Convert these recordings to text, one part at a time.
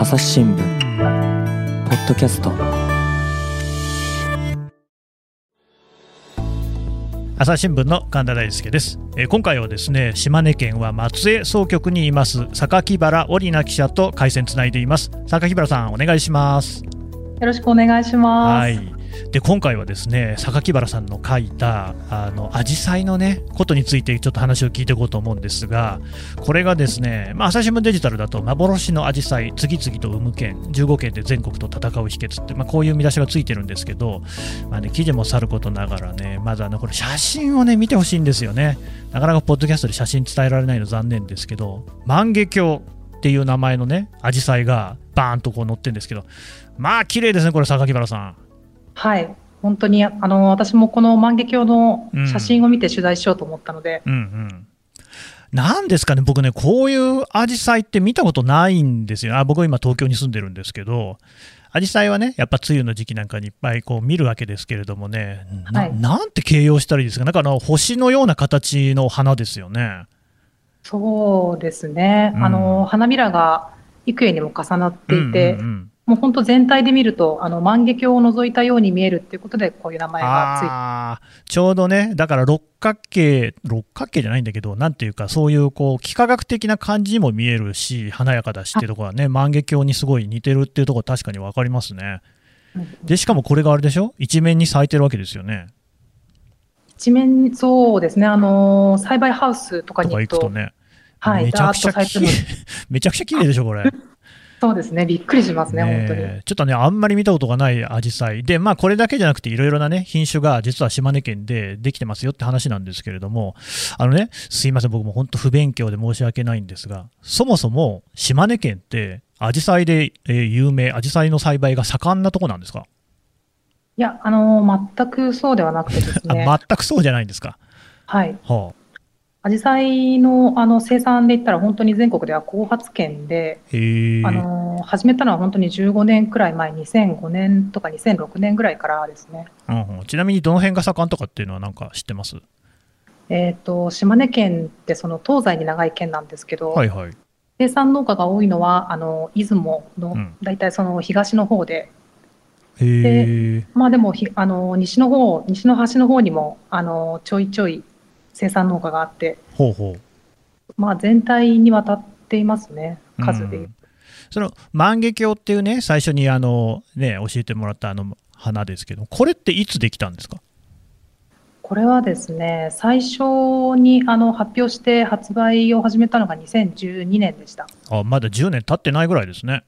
朝日新聞ポッドキャスト。朝日新聞の神田大輔です、えー今回はですね島根県は松江総局にいます榊原織奈記者と回線つないでいます。榊原さんお願いします。よろしくお願いします。はいで今回はですね榊原さんの書いたあの紫陽花のねことについてちょっと話を聞いていこうと思うんですがこれがですね、まあ、朝日新聞デジタルだと幻の紫陽花次々と生む県15県で全国と戦う秘訣って、まあ、こういう見出しがついてるんですけど、まあね、記事もさることながらねまずあのこれ写真をね見てほしいんですよね。なかなかポッドキャストで写真伝えられないの残念ですけど万華鏡っていう名前のね紫陽花がバーンとこう載ってるんですけどまあ綺麗ですねこれ榊原さん。はい、本当にあの私もこの万華鏡の写真を見て取材しようと思ったので、うんうん。なんですかね、僕ね、こういうアジサイって見たことないんですよ。あ僕は今、東京に住んでるんですけど、アジサイはね、やっぱ梅雨の時期なんかにいっぱいこう見るわけですけれどもね、なはい。なんて形容したらいいですか、なんかあの星のような形の花ですよね。そうですね、うん。あの花びらが幾重にも重なっていて、うんうんうんもう本当全体で見るとあの万華鏡を除いたように見えるっていうことでこういう名前がついてちょうどね、だから六角形、六角形じゃないんだけど、なんていうか、そういうこう幾何学的な感じにも見えるし、華やかだしっていうところはね、万華鏡にすごい似てるっていうところ、確かに分かりますね。で、しかもこれがあれでしょ、一面に咲いてるわけですよね。一面にそうですね。あの栽培ハウスとかに行くと。行くとね、はい。めちゃくちゃダーッと咲いて綺麗 めちゃくちゃ綺麗でしょ、これ。そうですね。びっくりしますねね本当に。えちょっとね、あんまり見たことがないアジサイ。で、まあ、これだけじゃなくて、いろいろなね、品種が実は島根県でできてますよって話なんですけれども、あのね、すいません、僕も本当不勉強で申し訳ないんですが、そもそも島根県って、アジサイで、えー有名、アジサイの栽培が盛んなとこなんですか、いやあの全くそうではなくてですね。あ全くそうじゃないんですか？はい。はアジサイのあの生産で言ったら本当に全国では後発県で、あ、の始めたのは本当に15年くらい前、2005年とか2006年ぐらいからですね。うんうんちなみにどの辺が盛んとかっていうのはなんか知ってます？えっ、と島根県ってその東西に長い県なんですけど、はいはい。生産農家が多いのはあの出雲のうん大体その東の方で、へえ。まあでもひあの西の方西の端の方にもあのちょいちょい生産農家があって、ほうほう。まあ全体にわたっていますね数でいううんその万華鏡っていうね、最初にあの、ね、教えてもらったあの花ですけど、これっていつできたんですか？これはですね、最初にあの発表して発売を始めたのが2012年でした。あまだ10年経ってないぐらいですね。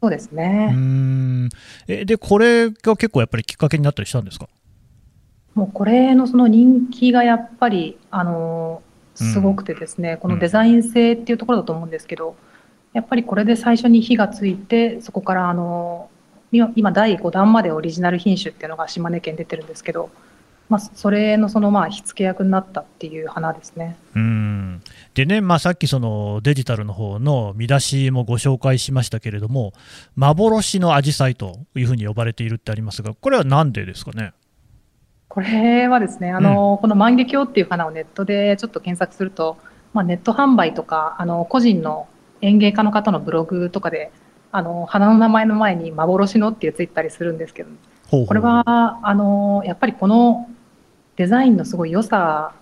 そうですね。んえで、これが結構やっぱりきっかけになったりしたんですか？もうこれのその人気がやっぱりあのすごくてですね、このデザイン性っていうところだと思うんですけど、やっぱりこれで最初に火がついて、そこからあの今今第5弾までオリジナル品種っていうのが島根県出てるんですけど、まあ、それのそのまあ火付け役になったっていう花ですね。うーんでね、まあ、さっきそのデジタルの方の見出しもご紹介しましたけれども、幻のアジサイというふうに呼ばれているってありますが、これはなんでですかね？これはですね、あの、この万華鏡っていう花をネットでちょっと検索すると、まあ、ネット販売とか、あの、個人の園芸家の方のブログとかで、あの、花の名前の前に幻のっていうついてたりするんですけど、ほうほうこれは、あの、やっぱりこのデザインのすごい良さ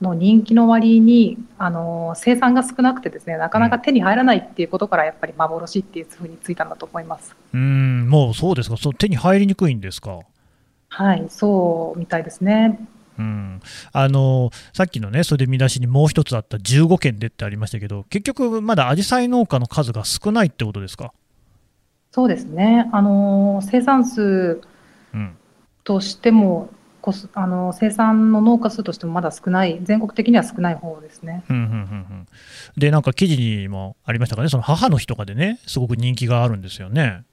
の人気の割に、あの、生産が少なくてですね、なかなか手に入らないっていうことから、やっぱり幻っていうふうについたんだと思います。うーん、もうそうですか、そう手に入りにくいんですか？はい、そうみたいですね。うん、あのさっきのね、それで見出しにもう一つあった15件でってありましたけど、結局、まだアジサイ農家の数が少ないってことですか？そうですね。あの生産数うん、としてもこすあの生産の農家数としてもまだ少ない全国的には少ない方ですね。うんうんうんうんで、なんか記事にもありましたかね、その母の日とかでね、すごく人気があるんですよね。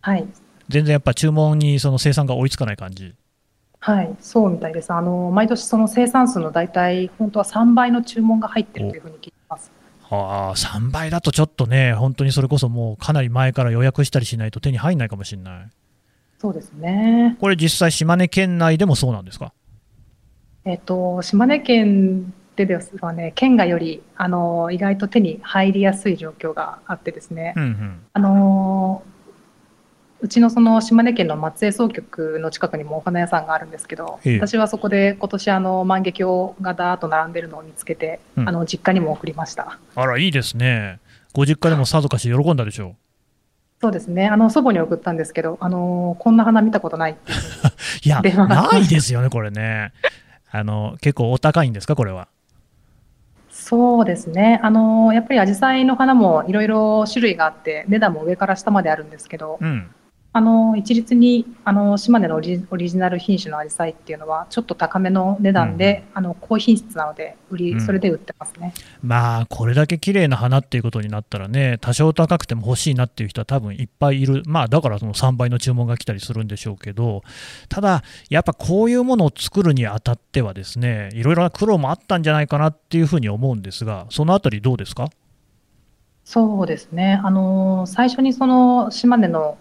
はい、全然やっぱ注文にその生産が追いつかない感じ。はい、そうみたいです。あの毎年その生産数の大体本当は3倍の注文が入ってるというふうに聞いてます。ああ、3倍だとちょっとね、本当にそれこそもうかなり前から予約したりしないと手に入んないかもしれない。そうですね。これ実際島根県内でもそうなんですか？えっと島根県ってですね、県外よりあの意外と手に入りやすい状況があってですね、うんうんあのうちのその島根県の松江総局の近くにもお花屋さんがあるんですけど、ええ私はそこで今年あの万華鏡がだーっと並んでるのを見つけて、うんあの実家にも送りました。あら、いいですね。ご実家でもさぞかし喜んだでしょそうですね。あの祖母に送ったんですけど、あのこんな花見たことないっていう。いや、ないですよね、これね。あの、結構お高いんですか、これは？そうですね。あのやっぱりアジサイの花もいろいろ種類があって、値段も上から下まであるんですけど、うん。あの一律にあの島根のオリオリジナル品種のアジサイっていうのはちょっと高めの値段で、あの高品質なので売り、うんそれで売ってますね。まあ、これだけ綺麗な花っていうことになったらね、多少高くても欲しいなっていう人は多分いっぱいいる。まあ、だからその3倍の注文が来たりするんでしょうけど、ただ、やっぱこういうものを作るにあたってはですね、いろいろな苦労もあったんじゃないかなっていうふうに思うんですが、そのあたりどうですか？そうですね。あの最初にその島根の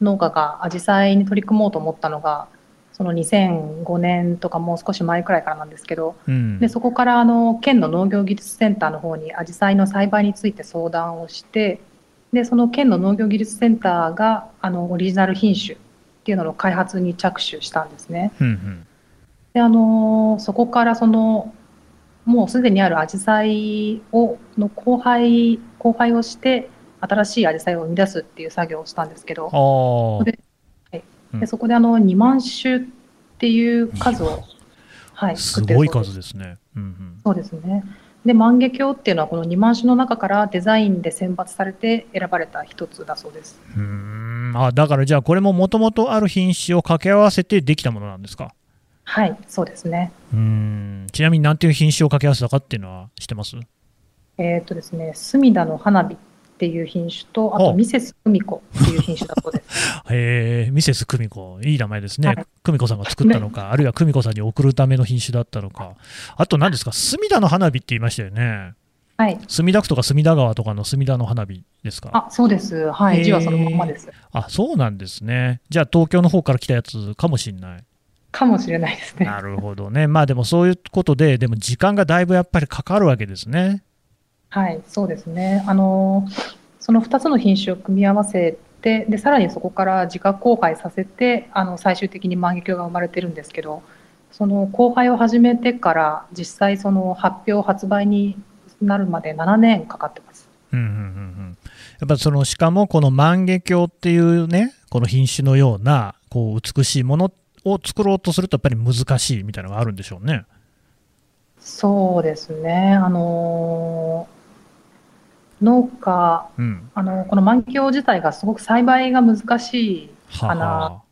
農家がアジサイに取り組もうと思ったのが、その2005年とかもう少し前くらいからなんですけど、うん。でそこからあの県の農業技術センターの方にアジサイの栽培について相談をしてでその県の農業技術センターがあのオリジナル品種っていうのの開発に着手したんですね。うんうんであのそこからそのもうすでにあるアジサイをの交配交配をして新しいアジサイを生み出すっていう作業をしたんですけどああでうん。でそこであの2万種っていう数を、はい、すごい数ですね。うんうん。そうですね。で、万華鏡っていうのはこの2万種の中からデザインで選抜されて選ばれた一つだそうです。うーん。あだからじゃあ、これももともとある品種を掛け合わせてできたものなんですか？はい、そうですね。うーん。ちなみに何ていう品種を掛け合わせたかっていうのは知ってます？えっ、とですね、隅田の花火っていう品種と、あとおミセス久美子っていう品種だそうです。へえミセス久美子、いい名前ですね、はい久美子さんが作ったのか、あるいは久美子さんに送るための品種だったのか、あと何ですか、隅田の花火って言いましたよね、はい。墨田区とか隅田川とかの隅田の花火ですか？あ、そうです。はい。字はそのまんまです。あそうなんですね、じゃあ東京の方から来たやつかもしれない。かもしれないですね。なるほどね、まあでもそういうことで、でも時間がだいぶやっぱりかかるわけですね。はい、そうですね。あの、その2つの品種を組み合わせて、で、さらにそこから自家交配させて、あの、最終的に万華鏡が生まれてるんですけど、その交配を始めてから、実際その発表、発売になるまで7年かかってます。うんうんうんうん、やっぱそのしかもこの万華鏡っていうねこの品種のようなこう美しいものを作ろうとするとやっぱり難しいみたいなのがあるんでしょうね。そうですね。あの、農家、うん、あの、この万華鏡自体がすごく栽培が難しいは花は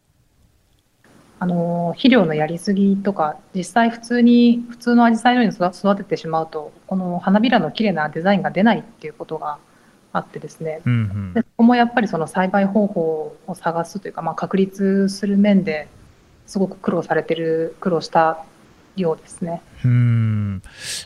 あ。の肥料のやりすぎとか実際普通に普通のアジサイのように育育ててしまうとこの花びらの綺麗なデザインが出ないっていうことがあってですね。うんうん。でそこもやっぱりその栽培方法を探すというか、まあ、確立する面ですごく苦労されてる苦労したようですね。うん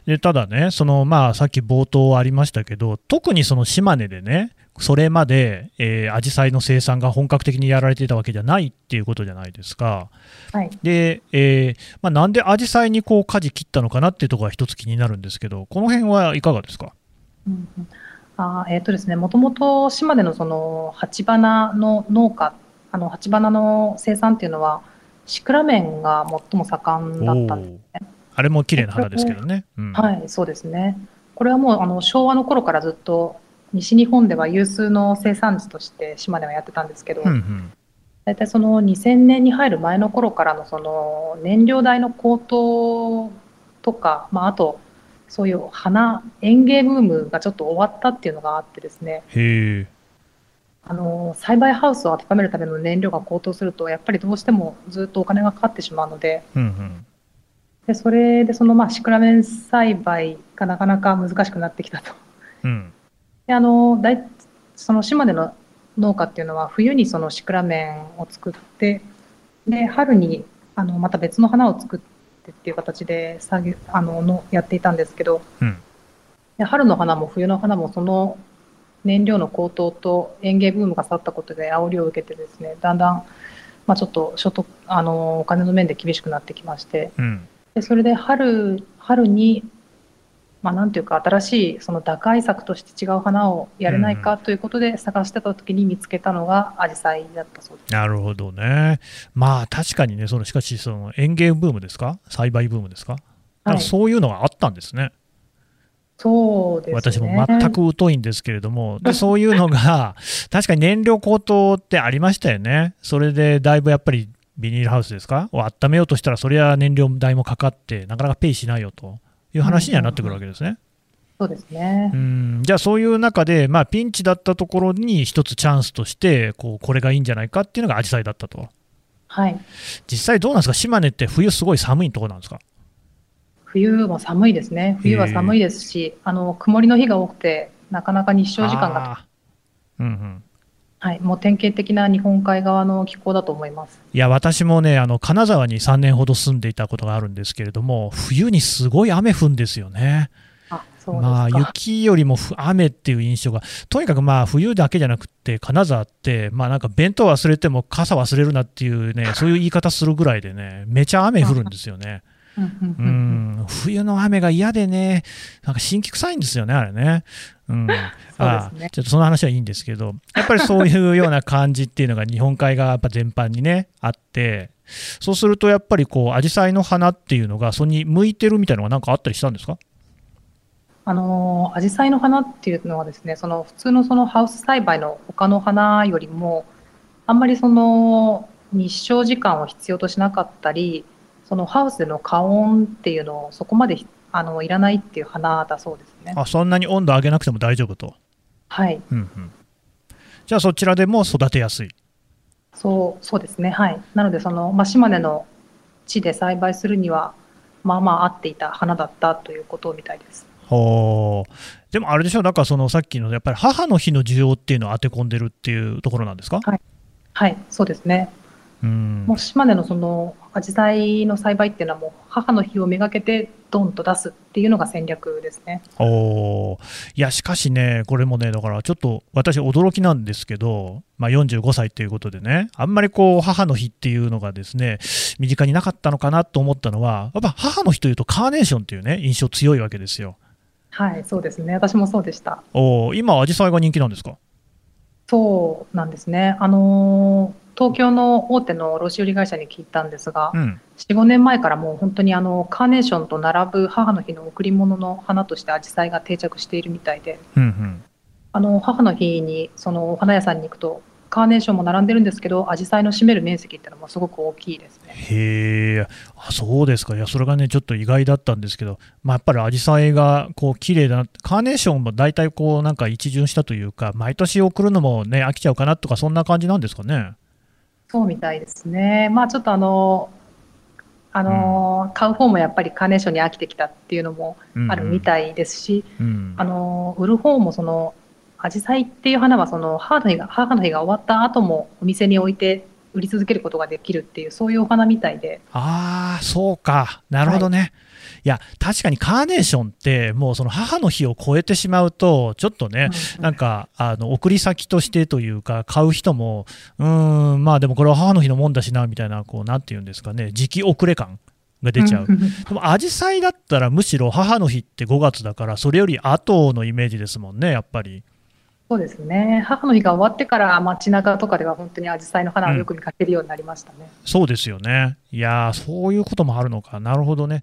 でただね、そのまあ、さっき冒頭ありましたけど、特にその島根でね、それまで、えー、アジサイの生産が本格的にやられていたわけじゃないっていうことじゃないですか。はい、で、えーまあ、なんでアジサイにこう舵切ったのかなっていうところが一つ気になるんですけど、この辺はいかがですか？うんうんあーえーとですね、もともと島根のその鉢花の農家あの鉢花の生産っていうのはシクラメンが最も盛んだったんですおーあれも綺麗な花ですけどね。うんはい、そうですね。これはもうあの昭和の頃からずっと西日本では有数の生産地として島根はやってたんですけど、うんうん大体その2000年に入る前の頃からのその燃料代の高騰とか、まあ、あとそういう花園芸ブームがちょっと終わったっていうのがあってですね。あの栽培ハウスを温めるための燃料が高騰するとやっぱりどうしてもずっとお金がかかってしまうので。うんうん。でそれでそのまあシクラメン栽培がなかなか難しくなってきたと。うん。であの大その島根の農家っていうのは冬にそのシクラメンを作ってで春にあのまた別の花を作ってっていう形で作業あののやっていたんですけど。うん。で春の花も冬の花もその燃料の高騰と園芸ブームが去ったことで煽りを受けてですねだんだん、まあ、ちょっと所得あのお金の面で厳しくなってきましてうんでそれで春春にまあ、なんていうか新しいその打開策として違う花をやれないかということで探してた時に見つけたのがアジサイだったそうです。なるほどね。まあ確かにね、そのしかしその園芸ブームですか、栽培ブームですか、はいそういうのがあったんですね。そうですね。私も全く疎いんですけれども、でそういうのが 確かに燃料高騰ってありましたよね。それでだいぶやっぱりビニールハウスですか？を温めようとしたら、それは燃料代もかかって、なかなかペイしないよという話にはなってくるわけですね。そうですねう。んじゃあそういう中で、まあ、ピンチだったところに一つチャンスとしてこうこれがいいんじゃないかっていうのがアジサイだったとはい。実際どうなんですか？島根って冬すごい寒いところなんですか？冬も寒いですね。冬は寒いですし、あの曇りの日が多くて、なかなか日照時間が、うんうんはい、もう典型的な日本海側の気候だと思います。いや私もねあの金沢に3年ほど住んでいたことがあるんですけれども冬にすごい雨降るんですよね。まあ、雪よりもふ雨っていう印象が、とにかくまあ冬だけじゃなくて、金沢って、まあ、なんか弁当忘れても傘忘れるなっていうね、そういう言い方するぐらいでね、めちゃ雨降るんですよね。うん冬の雨が嫌でね、なんか新規臭いんですよね、あれね。うん、あですね。ちょっとその話はいいんですけど、やっぱりそういうような感じっていうのが日本海側やっぱ全般にね、あって、そうするとやっぱりこう、アジサイの花っていうのが、それに向いてるみたいなのがなんかあったりしたんですか？あの、アジサイの花っていうのはですね、その普通のそのハウス栽培の他の花よりも、あんまりその日照時間を必要としなかったり、そのハウスでの加温っていうのをそこまであのいらないっていう花だそうですね。あそんなに温度上げなくても大丈夫と？はい。うんうん、じゃあそちらでも育てやすい。そう、そうですね。はい。なので、その、まあ、島根の地で栽培するには、まあまあ合っていた花だったということみたいです。ほうでもあれでしょ、なんかそのさっきのやっぱり母の日の需要っていうのを当て込んでるっていうところなんですか、はい、そうですね。うんもう島根のその、アジサイの栽培っていうのはもう母の日をめがけてドンと出すっていうのが戦略ですね。おーいや、しかしね、これもね、だからちょっと私、驚きなんですけど、まあ、45歳ということでね、あんまりこう母の日っていうのがですね身近になかったのかなと思ったのは、やっぱ母の日というと、カーネーションっていうね、印象強いわけですよ。はい、そうですね。私もそうでした。おー今、アジサイが人気なんですか？そうなんですね。あのー東京の大手の卸売会社に聞いたんですが、うん、4、5年前からもう本当にあのカーネーションと並ぶ母の日の贈り物の花としてアジサイが定着しているみたいで、うん、うん。あの母の日にそのお花屋さんに行くと、カーネーションも並んでるんですけど、アジサイの占める面積っていうのもすごく大きいですね。へえ、あそうですか、いや、それがね、ちょっと意外だったんですけど、まあ、やっぱりアジサイがこう綺麗だな、カーネーションも大体こうなんか一巡したというか、毎年送るのもね、飽きちゃうかなとか、そんな感じなんですかね？そうみたいですね。まあちょっとあの、あの買う方もやっぱりカーネーションに飽きてきたっていうのもあるみたいですし、うん。あの売る方もそのアジサイっていう花はその母の日が母の日が終わった後もお店に置いて売り続けることができるっていうそういうお花みたいで、ああ、そうか、なるほどね。い、や、確かにカーネーションって、もうその母の日を超えてしまうと、ちょっとね、うんなんかあの送り先としてというか、買う人も、うーん、まあでもこれは母の日のもんだしなみたいな、こうなんていうんですかね、時期遅れ感が出ちゃう。んん でも、アジサイだったら、むしろ母の日って5月だから、それより後のイメージですもんね、やっぱり。そうですね。母の日が終わってから街中とかでは本当にアジサイの花をよく見かけるようになりましたね。そうですよね。いやー、そういうこともあるのか。なるほどね。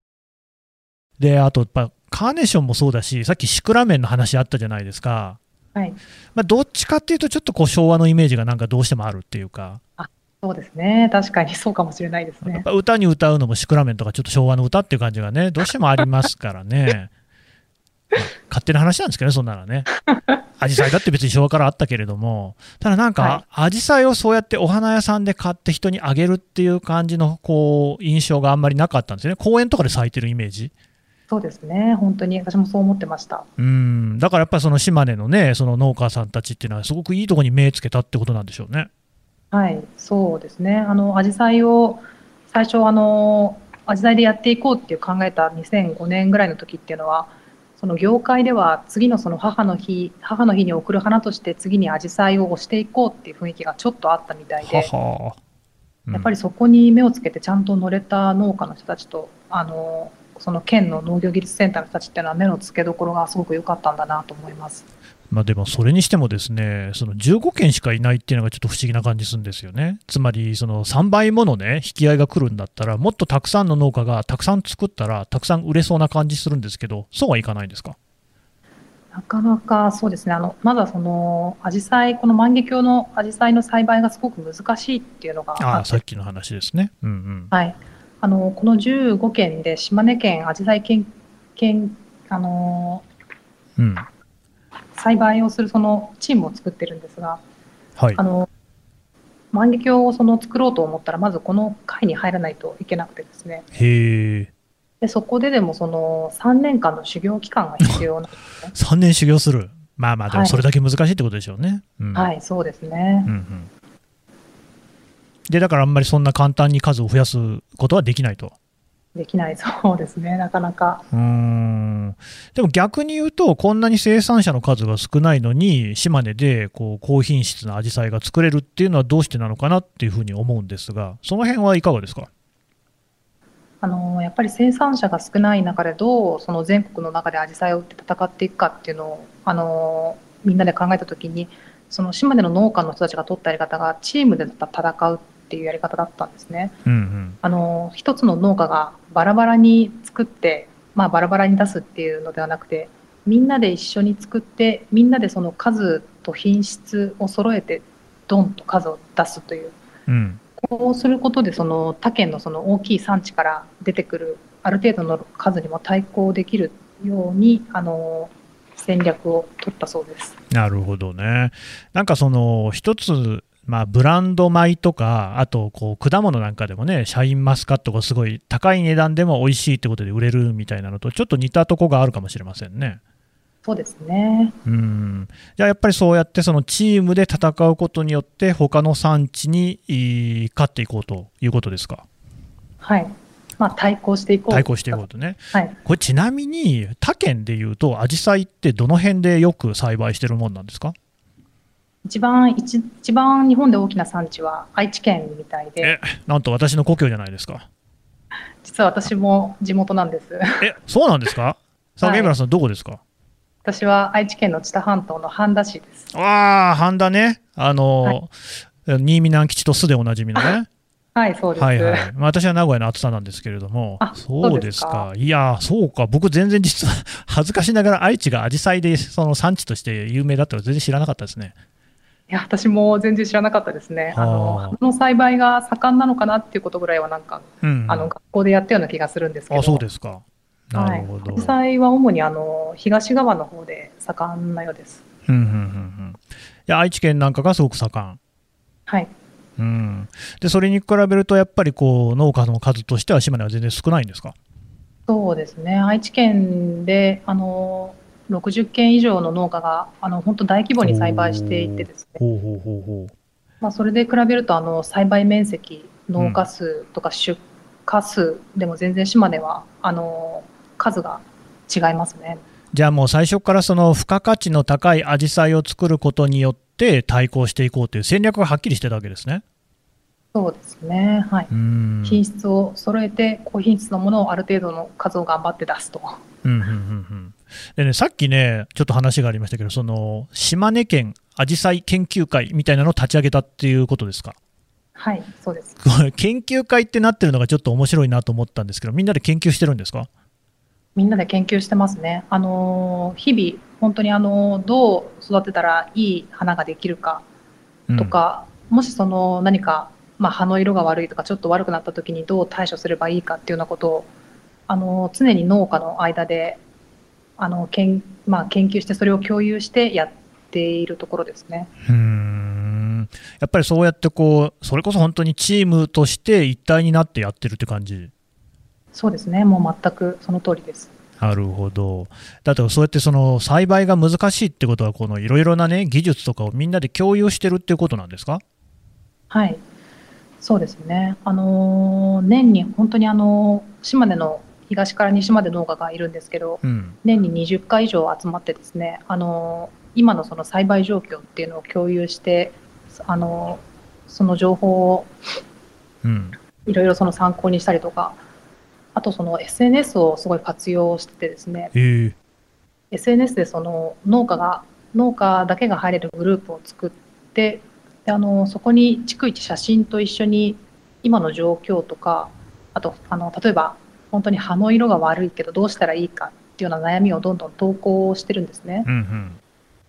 で、あと、やっぱカーネーションもそうだし、さっきシクラメンの話あったじゃないですか。はい。まあ、どっちかっていうと、ちょっとこう昭和のイメージがなんかどうしてもあるっていうか、そうですね。確かにそうかもしれないですね。歌に歌うのもシクラメンとか、ちょっと昭和の歌っていう感じがね、どうしてもありますからね。まあ勝手な話なんですけどね、そんなのね。アジサイだって別に昭和からあったけれども、ただなんか、アジサイをそうやってお花屋さんで買って人にあげるっていう感じのこう印象があんまりなかったんですよね。公園とかで咲いてるイメージ。そうですね、本当に私もそう思ってました。うんだからやっぱりその島根のね、その農家さんたちっていうのは、すごくいいところに目つけたってことなんでしょうね。はい、そうですね。あの、アジサイを最初、あの、アジサイでやっていこうっていう考えた2005年ぐらいの時っていうのは、その業界では次のその母の日、母の日に贈る花として次にアジサイを推していこうっていう雰囲気がちょっとあったみたいで、ははうんやっぱりそこに目をつけてちゃんと乗れた農家の人たちと、あの、その県の農業技術センターの人たちっていうのは目の付けどころがすごく良かったんだなと思います。まあ、でもそれにしてもですね、その15件しかいないっていうのがちょっと不思議な感じするんですよね。つまり、その3倍ものね、引き合いが来るんだったら、もっとたくさんの農家がたくさん作ったら、たくさん売れそうな感じするんですけど、そうはいかないんですか？なかなかそうですね、あのまだそのアジサイ、この万華鏡のアジサイの栽培がすごく難しいっていうのがああ、さっきの話ですね。うんうん。はい、あのこの15県で島根県アジサイ研研あのうん。栽培をするそのチームを作ってるんですが、はいあ。の万華鏡をその作ろうと思ったら、まずこの会に入らないといけなくてですね、へえ。でそこででもその3年間の修行期間が必要なんですね。3年修行する。まあまあ、でもはいそれだけ難しいってことでしょうね。うん。はい、そうですねうん。うん。で、だからあんまりそんな簡単に数を増やすことはできないと。できない、そうですね、なかなか。うーんでも逆に言うと、こんなに生産者の数が少ないのに、島根でこう高品質なアジサイが作れるっていうのはどうしてなのかなっていうふうに思うんですが、その辺はいかがですか？あのやっぱり生産者が少ない中でどうその全国の中でアジサイを売って戦っていくかっていうのをあのみんなで考えたときにその島根の農家の人たちが取ったやり方がチームで戦うっていうやり方だったんですね。うんうん。あの一つの農家がバラバラに作って、まあ、バラバラに出すっていうのではなくてみんなで一緒に作ってみんなでその数と品質を揃えてドンと数を出すといううん。こうすることでその他県のその大きい産地から出てくるある程度の数にも対抗できるようにあの戦略を取ったそうです。なるほどね。なんかその一つ、まあ、ブランド米とか、あとこう果物なんかでもね、シャインマスカットがすごい高い値段でも美味しいってことで売れるみたいなのと、ちょっと似たとこがあるかもしれませんね。そうですね。うんじゃあやっぱりそうやってそのチームで戦うことによって、他の産地に勝っていこうということですか、はい。まあ対抗していこう。対抗していこうとね。はい。これ、ちなみに他県でいうと、アジサイってどの辺でよく栽培してるもんなんですか？一番一一番日本で大きな産地は愛知県みたいで、えなんと私の故郷じゃないですか。実は私も地元なんです。えそうなんですか？さあ、はいゲイブラさん、どこですか？私は愛知県の知多半島の半田市です。ああ、半田ね、あのー新見南吉と巣でおなじみのね。はい、そうです。はいはい、まあ私は名古屋の厚さなんですけれどもあ、そうですか、いやー、そうか、僕、全然実は恥ずかしながら愛知がアジサイでその産地として有名だったら全然知らなかったですね。いや、私も全然知らなかったですね。あの、の栽培が盛んなのかなっていうことぐらいはなんか、うん、あの、学校でやったような気がするんですけど。あそうですか。なるほど。はい。アジサイは主にあの、東側の方で盛んなようです。うんうんうんうんいや愛知県なんかがすごく盛ん。はい。うん、でそれに比べると、やっぱりこう農家の数としては島根は全然少ないんですか？そうですね。愛知県で、あの、60軒以上の農家が、あの、本当大規模に栽培していてですね。ほうほうほうほう。まあ、それで比べると、あの、栽培面積、農家数とか出荷数でも全然島根は、あの、数が違いますね。じゃあもう最初からその付加価値の高いアジサイを作ることによって対抗していこうという戦略がはっきりしてたわけですね。そうですね。はい。うん品質を揃えて、高品質のものをある程度の数を頑張って出すと。うんうんうんうんでね、さっきね、ちょっと話がありましたけど、その島根県アジサイ研究会みたいなのを立ち上げたっていうことですか？はい、そうです。研究会ってなってるのがちょっと面白いなと思ったんですけど、みんなで研究してるんですか？みんなで研究してますね。あのー日々、本当にあのーどう育てたらいい花ができるかと、か、もしその何か、まあ、葉の色が悪いとか、ちょっと悪くなった時にどう対処すればいいかっていうようなことを、あのー常に農家の間で、あのけんまあ、研究して、それを共有してやっているところですね。うんやっぱりそうやってこう、それこそ本当にチームとして一体になってやってるって感じ？そうですね、もう全くその通りです。なるほど。だってそうやってその栽培が難しいってことは、このいろいろなね、技術とかをみんなで共有してるっていうことなんですか？はい。そうですね。あのー年に本当にあのー島根の東から西まで農家がいるんですけど、うん。年に20回以上集まってですね、あのー今のその栽培状況っていうのを共有して、あのーその情報をうん。いろいろその参考にしたりとか、あとその SNS をすごい活用しててですね、へえ。SNS でその農家が農家だけが入れるグループを作ってであのそこに逐一写真と一緒に今の状況とかあとあの例えば本当に葉の色が悪いけどどうしたらいいかっていうような悩みをどんどん投稿してるんですね。うんうん。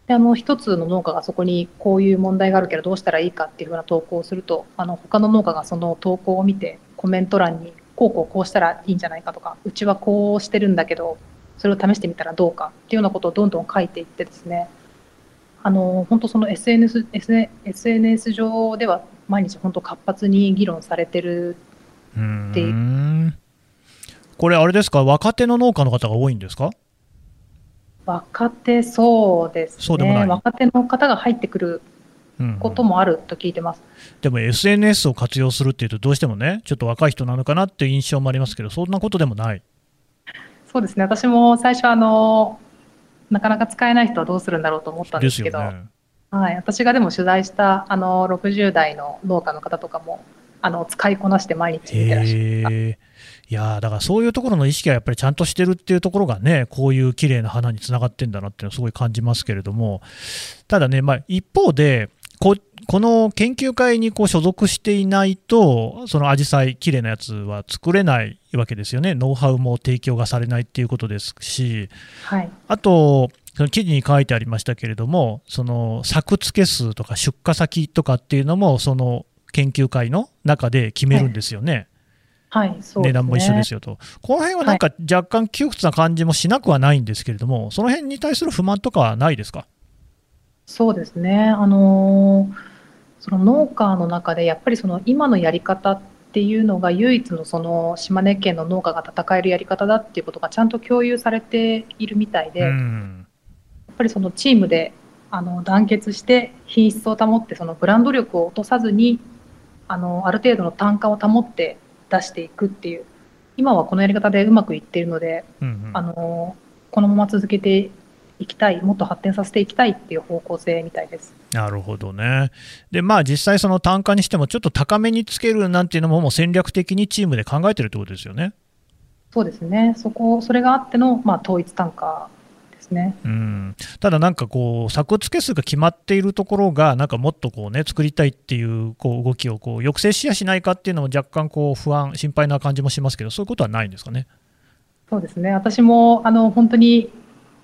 であの一つの農家がそこにこういう問題があるけどどうしたらいいかっていうふうな投稿をするとあの他の農家がその投稿を見てコメント欄にこうこうこうしたらいいんじゃないかとかうちはこうしてるんだけどそれを試してみたらどうかっていうようなことをどんどん書いていってですねあの本当その SNS, SNS 上では毎日本当活発に議論されてるっていうんこれ、あれですか、若手の農家の方が多いんですか？若手そうですね。そうでもない。若手の方が入ってくるうんうん。こともあると聞いてます。でも SNS を活用するっていうと、どうしてもね、ちょっと若い人なのかなっていう印象もありますけど、そんなことでもない。そうですね。私も最初あのなかなか使えない人はどうするんだろうと思ったんでですすけど、よね。はい、私がでも取材したあの60代の農家の方とかもあの使いこなして毎日見てらっしゃ。いやーだからそういうところの意識がやっぱりちゃんとしてるっていうところがね、こういう綺麗な花につながってんだなっていうのはすごい感じますけれども、ただね、まあ、一方で、ここの研究会にこう所属していないと、そのアジサイ、綺麗なやつは作れないわけですよね、ノウハウも提供がされないっていうことですし、はい、あと、その記事に書いてありましたけれども、その作付け数とか出荷先とかっていうのも、その研究会の中で決めるんですよね。はい、そうですね。値段も一緒ですよと、この辺はなんか若干窮屈な感じもしなくはないんですけれども、その辺に対する不満とかはないですか？そうですね。あのーその農家の中でやっぱりその今のやり方っていうのが唯一のその島根県の農家が戦えるやり方だっていうことがちゃんと共有されているみたいで、うやっん、ぱりそのチームであの団結して品質を保ってそのブランド力を落とさずにあのある程度の単価を保って出していくっていう今はこのやり方でうまくいっているので、うんうんあのこのまま続けていきたいもっと発展させていきたいっていう方向性みたいです。なるほどね。で、まあ実際、その単価にしても、ちょっと高めにつけるなんていうのも、もう戦略的にチームで考えてるってことですよね。そうですね。そこ、それがあっての、まあ、統一単価ね。うん、ただなんかこう、作付け数が決まっているところが、なんかもっとこうね、作りたいっていうこう動きをこう抑制しやしないかっていうのも若干こう不安、心配な感じもしますけど、そういうことはないんですかね？そうですね。私も、あの、本当に、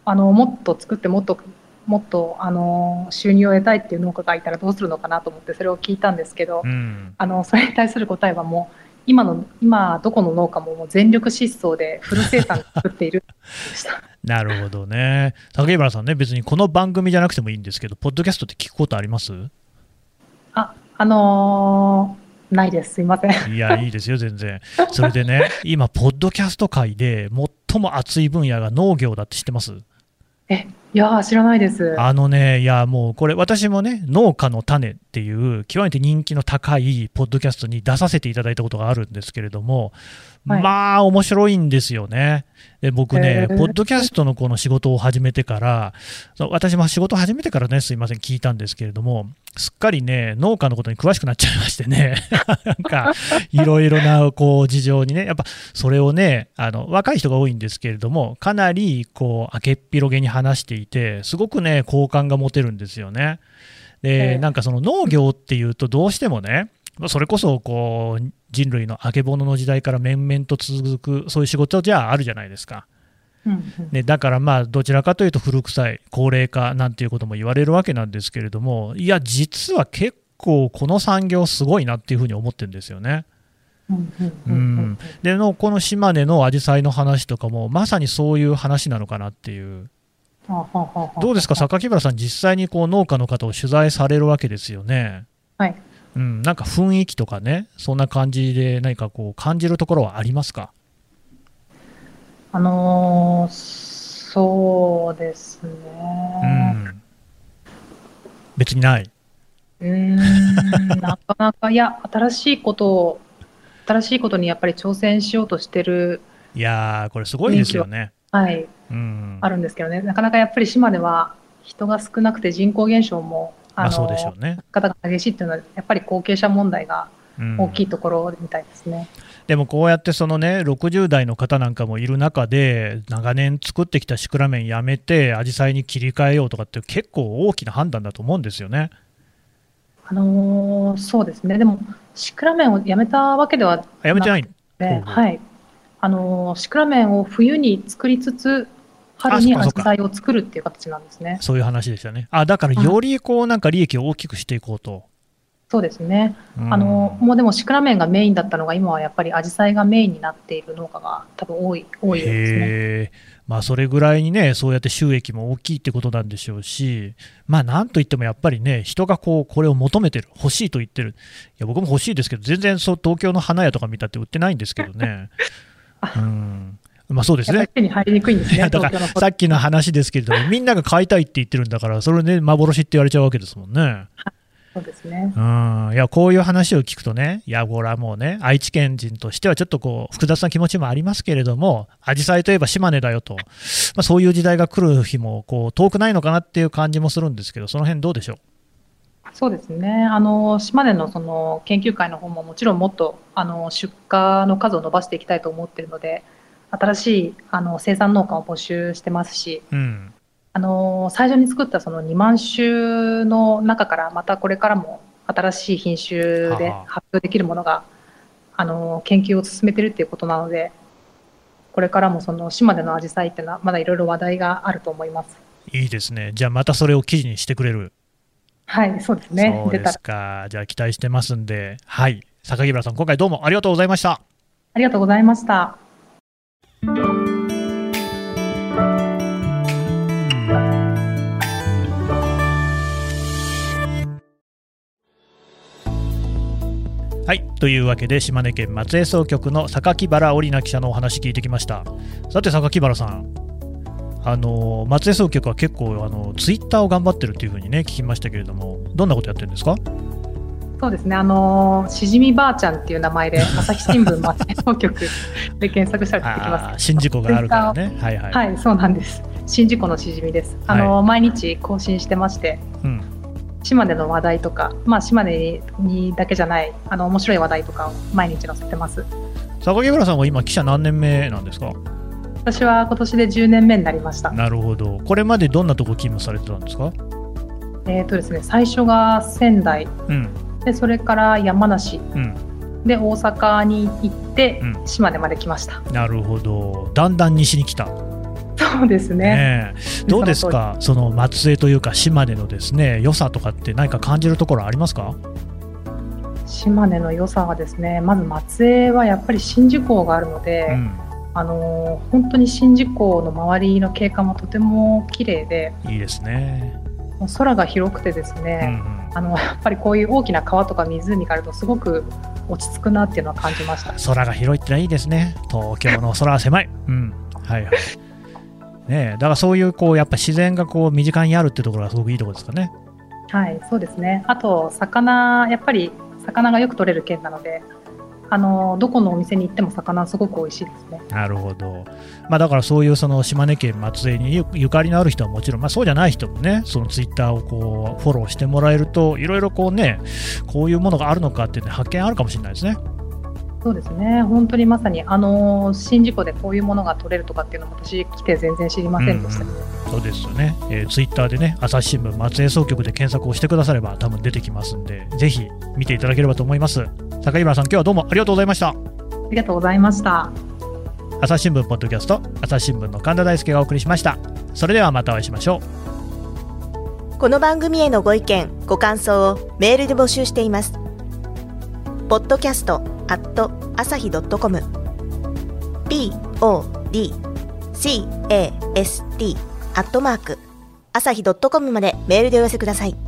あの、もっと作って、もっと、もっと、あの、収入を得たいっていう農家がいたらどうするのかなと思って、それを聞いたんですけど、うん、あの、それに対する答えはもう、今の、今、どこの農家ももう全力疾走でフル生産作っている。なるほどね。竹原さんね、別にこの番組じゃなくてもいいんですけど、ポッドキャストって聞くことあります？あ、あのーないです。すいません。いや、いいですよ、全然。それでね、今、ポッドキャスト界で最も熱い分野が農業だって知ってます？え、いやー、知らないです。あのね、いや、もうこれ、私もね、農家の種っていう、極めて人気の高いポッドキャストに出させていただいたことがあるんですけれども、はいまあ、面白いんですよね。で僕ねへ、ーポッドキャストのこの仕事を始めてから、私も仕事を始めてからね、すいません、聞いたんですけれども、すっかりね、農家のことに詳しくなっちゃいましてね、なんか、いろいろなこう事情にね、やっぱそれをね、あの若い人が多いんですけれども、かなりこう明けっぴろげに話していて、すごくね、好感が持てるんですよね。で、ええなんかその農業っていうと、どうしてもね、まあそれこそこう人類のあけぼのの時代から面々と続く、そういう仕事じゃあるじゃないですか。ね、だからまあどちらかというと古臭い高齢化なんていうことも言われるわけなんですけれどもいや実は結構この産業すごいなっていうふうに思ってるんですよね。うんでのこの島根のアジサイの話とかもまさにそういう話なのかなっていうどうですか？榊原さん実際にこう農家の方を取材されるわけですよね。はい。うん、なんか雰囲気とかねそんな感じで何かこう感じるところはありますか？あのーそうですうね。ん、別にない。うーん、なかなか、いや、新しいことを、新しいことにやっぱり挑戦しようとしてる、いやー、これすごいですよね。はい、うん、あるんですけどね、なかなかやっぱり島では人が少なくて人口減少も、まあそうでしょうね。方が激しいっていうのは、やっぱり後継者問題がうん大きいところみたいですね。でもこうやってそのね60代の方なんかもいる中で長年作ってきたシクラメンやめてアジサイに切り替えようとかって結構大きな判断だと思うんですよね。あのーそうですね、でも、シクラメンをやめたわけではあやめてないで、ほうほうはい。あのーシクラメンを冬に作りつつ、春にアジサイを作るっていう形なんですね。そういう話でしたね。あだからよりこうなんか利益を大きくしていこうと。そうですね。うんあのもうでもシクラメンがメインだったのが、今はやっぱりアジサイがメインになっている農家が多分多い、多いですね。まあ、それぐらいにね、そうやって収益も大きいってことなんでしょうし、まあ、なんといってもやっぱりね、人がこうこれを求めてる、欲しいと言ってる、いや僕も欲しいですけど、全然そう東京の花屋とか見たって売ってないんですけどね。うんまあ、そうですね。手に入りにくいんですね、だからさっきの話ですけれども、みんなが買いたいって言ってるんだから、それね、幻って言われちゃうわけですもんね。そうですね。うん、いや、こういう話を聞くとね、いや、これはもうね、愛知県人としてはちょっとこう、複雑な気持ちもありますけれども、アジサイといえば島根だよと、まあ、そういう時代が来る日も、こう、遠くないのかなっていう感じもするんですけど、その辺どうでしょそうですね。あの島根のその研究会の方ももちろんもっとあの出荷の数を伸ばしていきたいと思っているので、新しいあの生産農家を募集してますし、う。うん。あの最初に作ったその2万種の中からまたこれからも新しい品種ではあ発表できるものがあの研究を進めてるっていうことなので、これからもその島根のアジサイっていうのはまだいろいろ話題があると思います。いいですね。じゃあ、またそれを記事にしてくれる。はい、そうですね。そうですか。じゃあ、期待してますんで、はい。榊原さん、今回どうもありがとうございました。ありがとうございました。はい。というわけで、島根県松江総局の榊原織奈記者のお話聞いてきました。さて、榊原さん。あの松江総局は結構あのツイッターを頑張ってるっていうふうにね聞きましたけれどもどんなことやってるんですか？そうですね、あのーしじみばあちゃんっていう名前で、朝日新聞松江総局で検索したら出てきあます。ー宍道湖があるからね。はいはい、はい、そうなんです。宍道湖のしじみです。あのー毎日更新してまして、うん、島根の話題とか、まあ島根にだけじゃない、あの面白い話題とかを毎日載せてます。榊原さんは今記者何年目なんですか？私は今年で10年目になりました。なるほど。これまでどんなとこ勤務されてたんですか？えっ、とですね、最初が仙台、うんでそれから山梨、うん。で大阪に行って、うん。島根まで来ました。なるほど。だんだん西に来た。そうですね。ねえ。どうですか？その松江というか島根のですね良さとかって何か感じるところありますか？島根の良さはですねまず松江はやっぱり宍道湖があるので、うん。あのー本当に宍道湖の周りの景観もとても綺麗でいいですね空が広くてですうんうね、んあの やっぱりこういう大きな川とか湖があるとすごく落ち着くなっていうのは感じました。空が広いってのはいいですね。東京の空は狭い。うん。はいはい。ねえ、だからそういうこうやっぱ自然がこう身近にあるってところがすごくいいところですかね。はい、そうですね。あと魚やっぱり魚がよく取れる県なので、あのどこのお店に行っても魚すごく美味しいですね。なるほど。まあだからそういうその島根県松江にゆゆかりのある人はもちろん、まあそうじゃない人もね、そのツイッターをこうフォローしてもらえると、いろいろこうね、こういうものがあるのかっていうね、発見あるかもしれないですね。そうですね。本当にまさにあの宍道湖でこういうものが取れるとかっていうのも私来て全然知りませんでした。うんそうですよね。えー、ツイッターでね、朝日新聞松江総局で検索をしてくだされば多分出てきますんで、ぜひ見ていただければと思います。坂井村さん、今日はどうもありがとうございました。ありがとうございました。朝日新聞ポッドキャスト朝日新聞の神田大輔がお送りしました。それではまたお会いしましょう。この番組へのご意見ご感想をメールで募集しています。ポッドキャストアット朝日ドットコム。podcast アットマーク朝日ドットコムまでメールでお寄せください